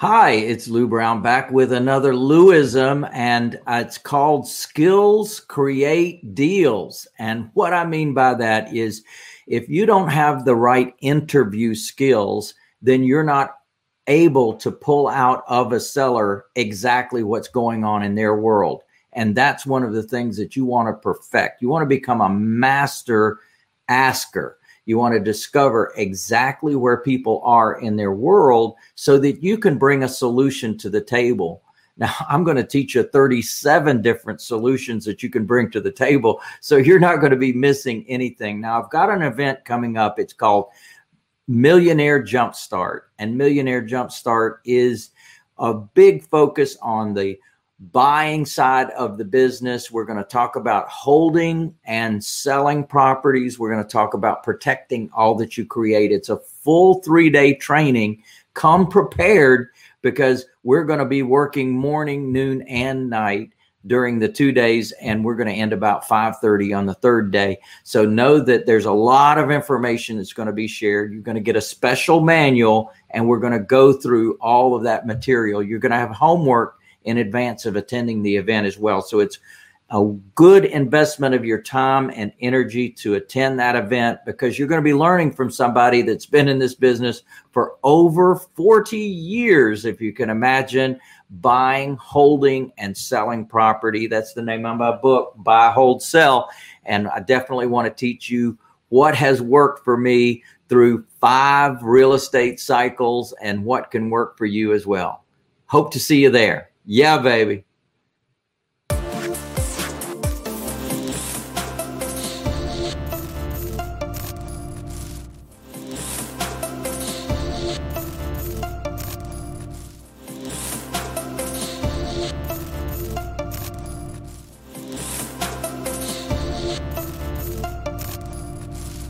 Hi, it's Lou Brown back with another Louism, and it's called Skills Create Deals. And what I mean by that is if you don't have the right interview skills, then you're not able to pull out of a seller exactly what's going on in their world. And that's one of the things that you want to perfect. You want to become a master asker. You want to discover exactly where people are in their world so that you can bring a solution to the table. Now, I'm going to teach you 37 different solutions that you can bring to the table. So you're not going to be missing anything. Now, I've got an event coming up. It's called Millionaire Jumpstart. And Millionaire Jumpstart is a big focus on the buying side of the business. We're going to talk about holding and selling properties. We're going to talk about protecting all that you create. It's a full three day training. Come prepared because we're going to be working morning, noon, and night during the two days and we're going to end about 5.30 on the third day so know that there's a lot of information that's going to be shared you're going to get a special manual and we're going to go through all of that material you're going to have homework in advance of attending the event as well. So it's a good investment of your time and energy to attend that event because you're going to be learning from somebody that's been in this business for over 40 years, if you can imagine buying, holding, and selling property. That's the name of my book, Buy, Hold, Sell. And I definitely want to teach you what has worked for me through five real estate cycles and what can work for you as well. Hope to see you there. Yeah, baby.